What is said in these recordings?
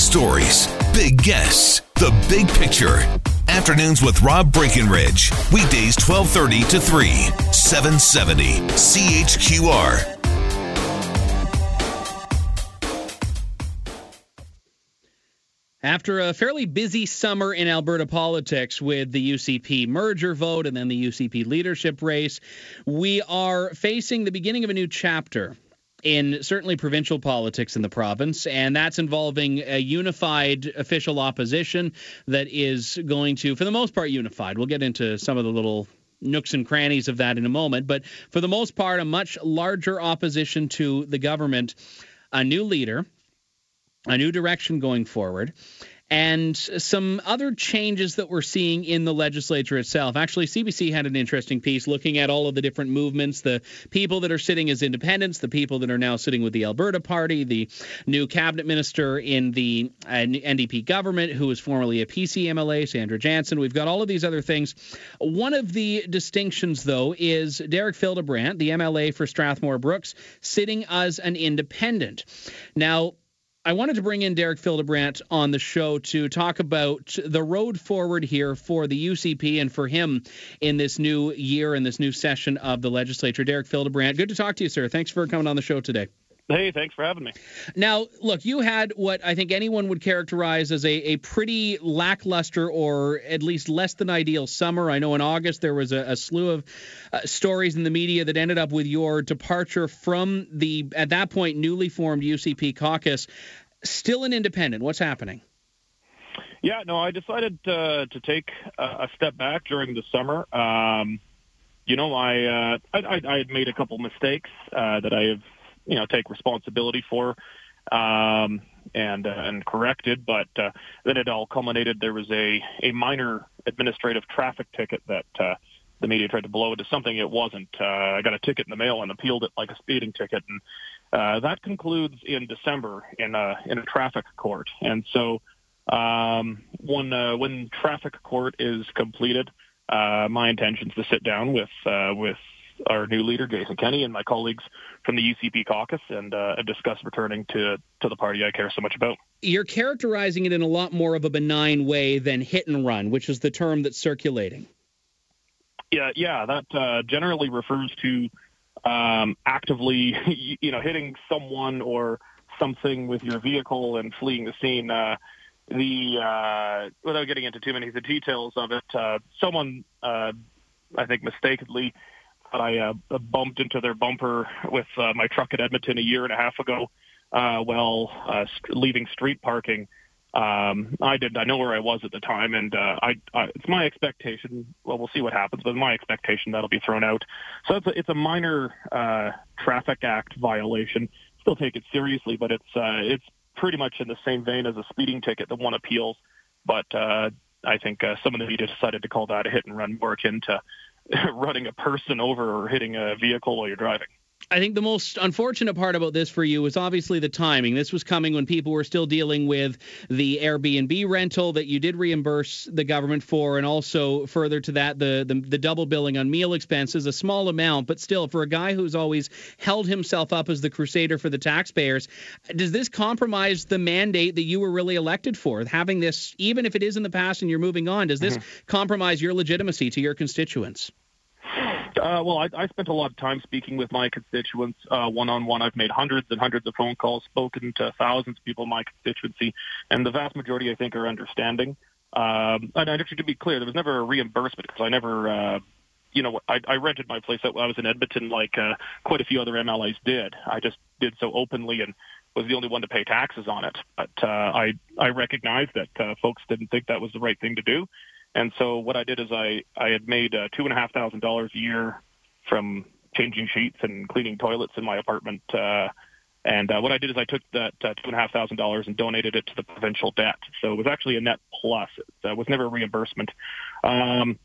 stories, big guests, the big picture. Afternoons with Rob Breckenridge. Weekdays 1230 to 3, 770 CHQR. After a fairly busy summer in Alberta politics with the UCP merger vote and then the UCP leadership race, we are facing the beginning of a new chapter in certainly provincial politics in the province, and that's involving a unified official opposition that is going to, for the most part, unified. We'll get into some of the little nooks and crannies of that in a moment, but for the most part, a much larger opposition to the government, a new leader a new direction going forward and some other changes that we're seeing in the legislature itself. Actually, CBC had an interesting piece looking at all of the different movements, the people that are sitting as independents, the people that are now sitting with the Alberta Party, the new cabinet minister in the uh, NDP government, who was formerly a PC MLA, Sandra Jansen. We've got all of these other things. One of the distinctions, though, is Derek Fildebrandt, the MLA for Strathmore Brooks, sitting as an independent. Now, I wanted to bring in Derek Fildebrandt on the show to talk about the road forward here for the UCP and for him in this new year and this new session of the legislature. Derek Fildebrandt, good to talk to you, sir. Thanks for coming on the show today. Hey, thanks for having me. Now, look, you had what I think anyone would characterize as a, a pretty lackluster or at least less than ideal summer. I know in August there was a, a slew of uh, stories in the media that ended up with your departure from the, at that point, newly formed UCP caucus. Still an independent. What's happening? Yeah, no, I decided uh, to take a, step back during the summer. Um, you know, I, uh, I, I had made a couple mistakes uh, that I have you know take responsibility for um, and uh, and corrected. But uh, then it all culminated. There was a a minor administrative traffic ticket that uh, the media tried to blow into something it wasn't. Uh, I got a ticket in the mail and appealed it like a speeding ticket, and uh, that concludes in December in a in a traffic court. And so um, when uh, when traffic court is completed, uh, my intention is to sit down with uh, with our new leader, Jason Kenney, and my colleagues from the UCP caucus and uh, discuss returning to, to the party I care so much about. You're characterizing it in a lot more of a benign way than hit and run, which is the term that's circulating. Yeah, yeah, that uh, generally refers to um, actively, you know, hitting someone or something with your vehicle and fleeing the scene. Uh, the uh, without getting into too many of the details of it, uh, someone uh, I think mistakenly I uh, bumped into their bumper with uh, my truck at Edmonton a year and a half ago uh, while uh, leaving street parking. Um, I did. I know where I was at the time, and uh, I, I, it's my expectation. Well, we'll see what happens, but my expectation that'll be thrown out. So it's a, it's a minor uh, traffic act violation. Still take it seriously, but it's uh, it's pretty much in the same vein as a speeding ticket that one appeals. But uh, I think uh, some of the media decided to call that a hit and run, more akin to running a person over or hitting a vehicle while you're driving. I think the most unfortunate part about this for you is obviously the timing. This was coming when people were still dealing with the Airbnb rental that you did reimburse the government for, and also further to that, the, the, the double billing on meal expenses, a small amount, but still, for a guy who's always held himself up as the crusader for the taxpayers, does this compromise the mandate that you were really elected for? Having this, even if it is in the past and you're moving on, does this mm-hmm. compromise your legitimacy to your constituents? Uh, well, I, I spent a lot of time speaking with my constituents one on one. I've made hundreds and hundreds of phone calls, spoken to thousands of people in my constituency, and the vast majority, I think, are understanding. Um, and actually, to be clear, there was never a reimbursement because I never, uh, you know, I, I rented my place out when I was in Edmonton, like uh, quite a few other MLAs did. I just did so openly and was the only one to pay taxes on it. But uh, I I recognize that uh, folks didn't think that was the right thing to do. And so what I did is I, I had made uh, two and a half thousand dollars a year from changing sheets and cleaning toilets in my apartment. Uh, and uh, what I did is I took that uh, two and a half thousand dollars and donated it to the provincial debt. So it was actually a net plus. It uh, was never a reimbursement. Um,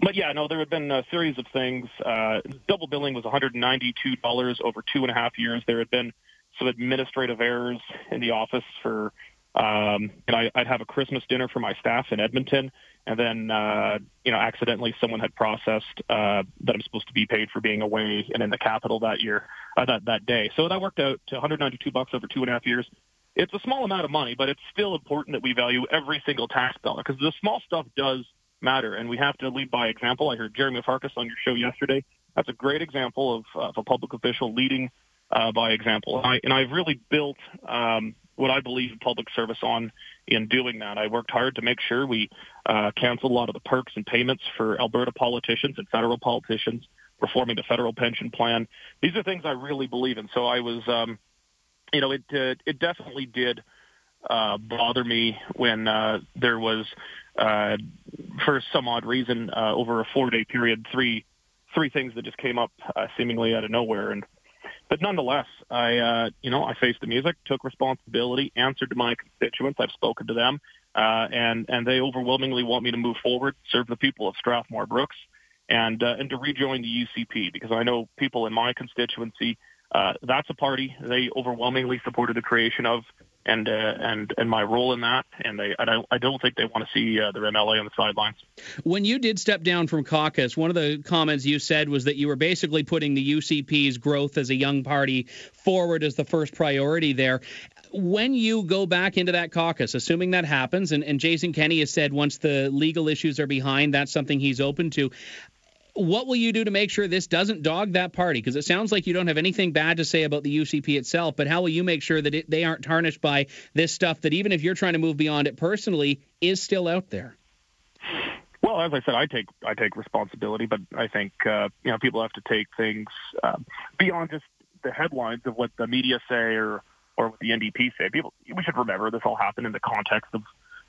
but yeah, no, there had been a series of things. Uh, double billing was $192 over two and a half years. There had been some administrative errors in the office for, um, and I, I'd have a Christmas dinner for my staff in Edmonton, and then uh, you know accidentally someone had processed uh, that I'm supposed to be paid for being away and in the capital that year uh, that that day. So that worked out to 192 bucks over two and a half years. it's a small amount of money, but it's still important that we value every single tax dollar because the small stuff does matter, and we have to lead by example. I heard Jeromy Farkas on your show yesterday. That's a great example of, of a public official leading uh, by example. And, I, and I've really built um, what I believe in public service on in doing that. I worked hard to make sure we uh, canceled a lot of the perks and payments for Alberta politicians and federal politicians, reforming the federal pension plan. These are things I really believe in. So I was, um, you know, it uh, it definitely did uh, bother me when uh, there was, uh, for some odd reason, uh, over a four-day period, three three things that just came up uh, seemingly out of nowhere. And but nonetheless, I uh, you know I faced the music, took responsibility, answered to my constituents. I've spoken to them, uh, and and they overwhelmingly want me to move forward, serve the people of Strathmore Brooks, and uh, and to rejoin the UCP because I know people in my constituency. Uh, that's a party they overwhelmingly supported the creation of and uh, and and my role in that. And they, I don't, I don't think they want to see uh, their MLA on the sidelines. When you did step down from caucus, one of the comments you said was that you were basically putting the UCP's growth as a young party forward as the first priority there. When you go back into that caucus, assuming that happens, and, and Jason Kenney has said once the legal issues are behind, that's something he's open to what will you do to make sure this doesn't dog that party? Because it sounds like you don't have anything bad to say about the UCP itself, but how will you make sure that it, they aren't tarnished by this stuff that even if you're trying to move beyond it personally, is still out there? Well, as I said, I take I take responsibility, but I think uh, you know people have to take things uh, beyond just the headlines of what the media say or or what the NDP say. People, we should remember this all happened in the context of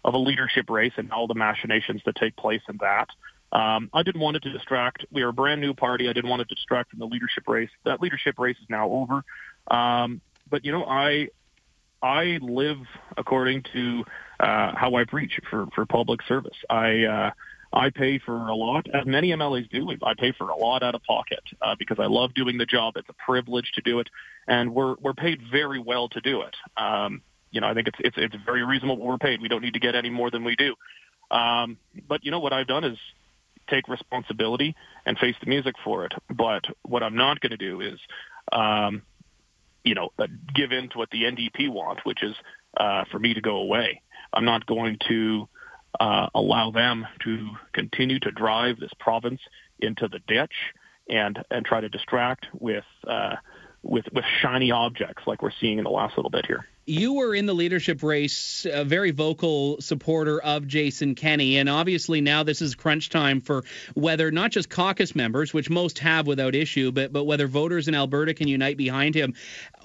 of a leadership race and all the machinations that take place in that. Um, I didn't want it to distract. We are a brand new party. I didn't want it to distract from the leadership race. That leadership race is now over. Um, but you know, I I live according to uh, how I preach for for public service. I uh, I pay for a lot, as many MLAs do. I pay for a lot out of pocket uh, because I love doing the job. It's a privilege to do it, and we're we're paid very well to do it. Um, you know, I think it's it's it's very reasonable what we're paid. We don't need to get any more than we do. Um, but you know what I've done is take responsibility and face the music for it. But what I'm not going to do is, um, you know, uh, give in to what the NDP want, which is uh, for me to go away. I'm not going to uh, allow them to continue to drive this province into the ditch and and try to distract with uh, with with shiny objects like we're seeing in the last little bit here you were in the leadership race, a very vocal supporter of Jason Kenney. And obviously now this is crunch time for whether not just caucus members, which most have without issue, but, but whether voters in Alberta can unite behind him.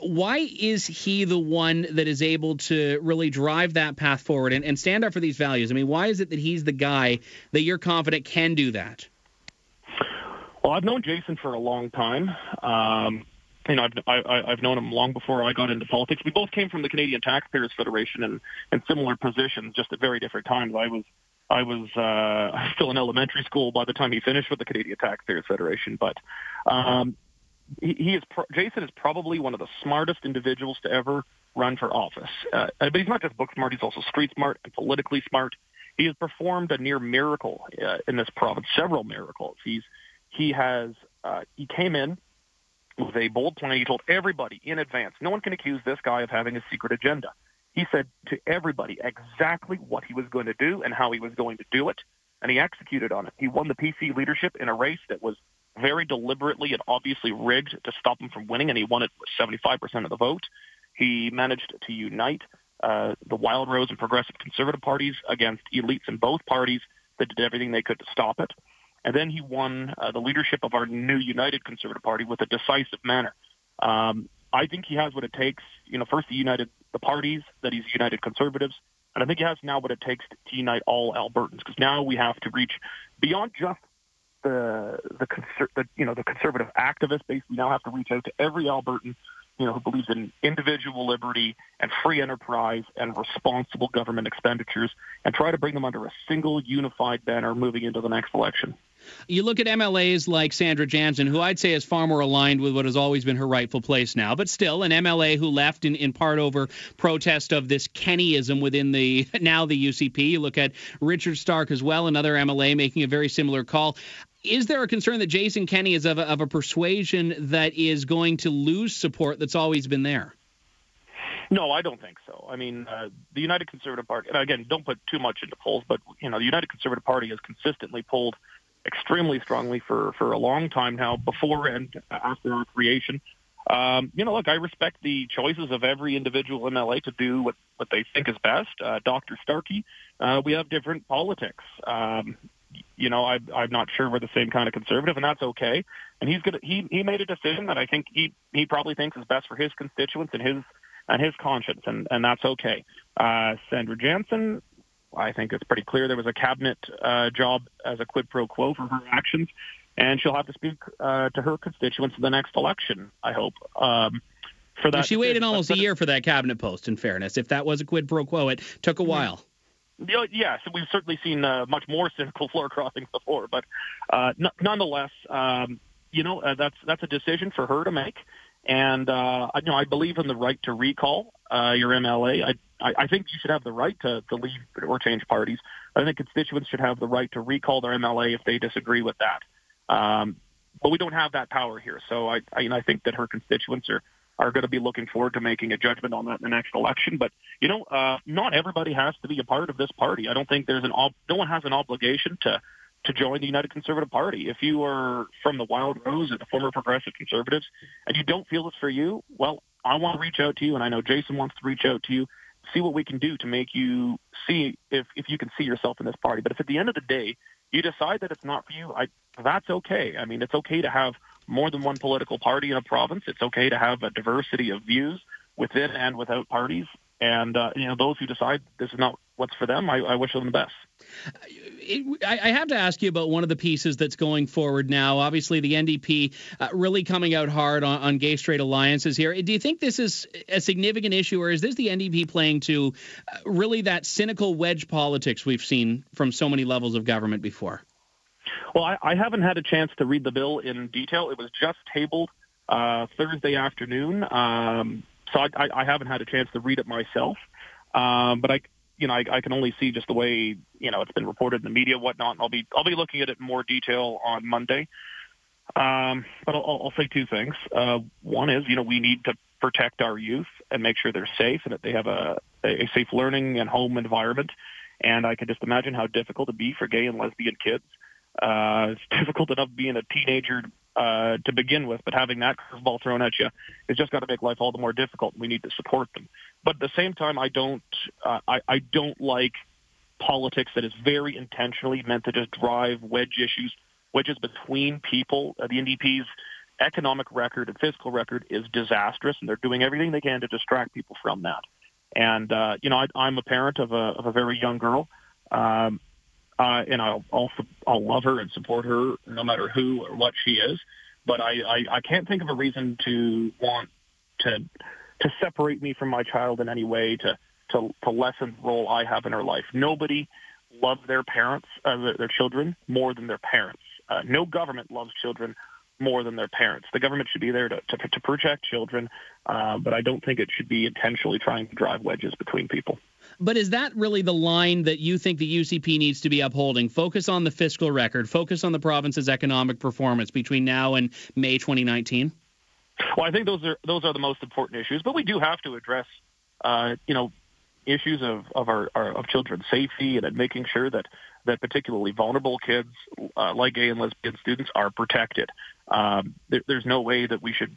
Why is he the one that is able to really drive that path forward and, and stand up for these values? I mean, why is it that he's the guy that you're confident can do that? Well, I've known Jason for a long time. Um, you know, I've I, I've known him long before I got into politics. We both came from the Canadian Taxpayers Federation and in similar positions, just at very different times. I was I was uh, still in elementary school by the time he finished with the Canadian Taxpayers Federation. But um, he, he is pro- Jason is probably one of the smartest individuals to ever run for office. Uh, but he's not just book smart; he's also street smart and politically smart. He has performed a near miracle uh, in this province, several miracles. He's he has uh, he came in with a bold plan. He told everybody in advance, no one can accuse this guy of having a secret agenda. He said to everybody exactly what he was going to do and how he was going to do it, and he executed on it. He won the PC leadership in a race that was very deliberately and obviously rigged to stop him from winning, and he won it with 75% of the vote. He managed to unite uh, the Wildrose and Progressive Conservative parties against elites in both parties that did everything they could to stop it. And then he won uh, the leadership of our new United Conservative Party with a decisive manner. Um, I think he has what it takes. You know, first he united the parties, that he's united conservatives, and I think he has now what it takes to, to unite all Albertans. Because now we have to reach beyond just the the, conser- the you know the conservative activist base. We now have to reach out to every Albertan you know, who believes in individual liberty and free enterprise and responsible government expenditures and try to bring them under a single unified banner moving into the next election. You look at MLAs like Sandra Jansen, who I'd say is far more aligned with what has always been her rightful place now, but still an MLA who left in, in part over protest of this Kenneyism within the now the UCP. You look at Richard Starke as well, another MLA making a very similar call. Is there a concern that Jason Kenney is of a, of a persuasion that is going to lose support that's always been there? No, I don't think so. I mean, uh, the United Conservative Party, and again, don't put too much into polls, but you know, the United Conservative Party has consistently polled extremely strongly for for a long time now, before and after our creation. Um, you know, look, I respect the choices of every individual MLA to do what, what they think is best. Uh, Dr. Starkey, uh, we have different politics. Um, you know, I, I'm not sure we're the same kind of conservative, and that's okay. And he's gonna he he made a decision that I think he he probably thinks is best for his constituents and his and his conscience, and and that's okay. Uh, Sandra Jansen, I think it's pretty clear there was a cabinet uh, job as a quid pro quo for her actions, and she'll have to speak uh, to her constituents in the next election. I hope. Um, for that, well, she waited almost a year for that cabinet post. In fairness, if that was a quid pro quo, it took a while. Yes, we've certainly seen uh, much more cynical floor crossings before, but uh, n- nonetheless, um, you know uh, that's that's a decision for her to make. And uh, you know, I believe in the right to recall uh, your MLA. I, I I think you should have the right to, to leave or change parties. I think constituents should have the right to recall their MLA if they disagree with that. Um, but we don't have that power here. So I, I, you know, I think that her constituents are are going to be looking forward to making a judgment on that in the next election. But you know, uh, not everybody has to be a part of this party. I don't think there's an ob- no one has an obligation to to join the United Conservative Party. If you are from the Wildrose or the former Progressive Conservatives and you don't feel it's for you, well, I want to reach out to you, and I know Jason wants to reach out to you, see what we can do to make you see if, if you can see yourself in this party. But if at the end of the day you decide that it's not for you, I, that's okay. I mean, it's okay to have more than one political party in a province. It's okay to have a diversity of views within and without parties. And uh, you know, those who decide this is not what's for them, I, I wish them the best. I have to ask you about one of the pieces that's going forward now. Obviously, the NDP uh, really coming out hard on, on, gay straight alliances here. Do you think this is a significant issue, or is this the NDP playing to uh, really that cynical wedge politics we've seen from so many levels of government before? Well, I, I haven't had a chance to read the bill in detail. It was just tabled uh, Thursday afternoon, um, so I, I, haven't had a chance to read it myself. Um, but I, you know, I, I can only see just the way you know it's been reported in the media, whatnot. And I'll be I'll be looking at it in more detail on Monday. Um, but I'll, I'll say two things. Uh, one is, you know, we need to protect our youth and make sure they're safe and that they have a, a safe learning and home environment. And I can just imagine how difficult it'd be for gay and lesbian kids. Uh, it's difficult enough being a teenager uh, to begin with, but having that curveball thrown at you is just got to make life all the more difficult. We need to support them. But at the same time, I don't, uh, I, I don't like politics that is very intentionally meant to just drive wedge issues, wedges between people. Uh, the NDP's economic record and fiscal record is disastrous, and they're doing everything they can to distract people from that. And uh, you know, I, I'm a parent of a of a very young girl. Um, uh, and I'll also I'll love her and support her no matter who or what she is. But I, I, I can't think of a reason to want to to separate me from my child in any way to to, to lessen the role I have in her life. Nobody loves their parents, uh, their, their children more than their parents. Uh, no government loves children more than their parents. The government should be there to, to, to protect children, uh, but I don't think it should be intentionally trying to drive wedges between people. But is that really the line that you think the UCP needs to be upholding? Focus on the fiscal record, focus on the province's economic performance between now and May 2019? Well, I think those are those are the most important issues, but we do have to address, uh, you know, issues of of our, our, of children's safety and making sure that that particularly vulnerable kids, uh, like gay and lesbian students, are protected. Um, there, there's no way that we should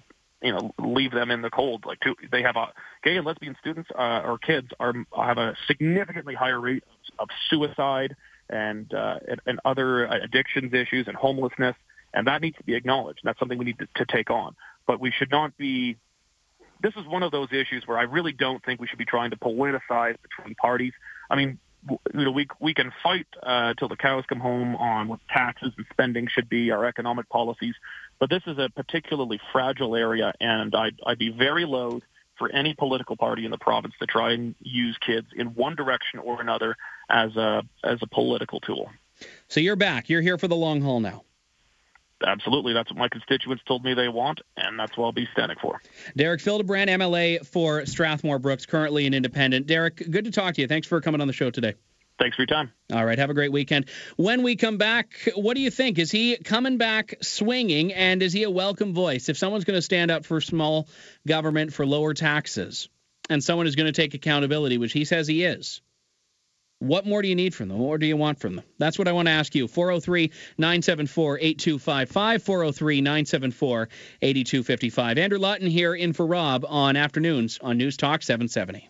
you know leave them in the cold. Like to, they have a gay and lesbian students uh, or kids are have a significantly higher rate of suicide and uh, and, and other addictions issues and homelessness and that needs to be acknowledged. That's something we need to, to take on. But we should not be this is one of those issues where I really don't think we should be trying to politicize between parties. I mean you know, we we can fight uh, till the cows come home on what taxes and spending should be, our economic policies, but this is a particularly fragile area, and I'd, I'd be very loath for any political party in the province to try and use kids in one direction or another as a as a political tool. So you're back. You're here for the long haul now. Absolutely. That's what my constituents told me they want, and that's what I'll be standing for. Derek Fildebrandt, MLA for Strathmore Brooks, currently an independent. Derek, good to talk to you. Thanks for coming on the show today. Thanks for your time. All right. Have a great weekend. When we come back, what do you think? Is he coming back swinging, and is he a welcome voice? If someone's going to stand up for small government, for lower taxes, and someone is going to take accountability, which he says he is. What more do you need from them? What more do you want from them? That's what I want to ask you. 403 974 8255. 403 974 8255. Andrew Lawton here in for Rob on afternoons on News Talk 770.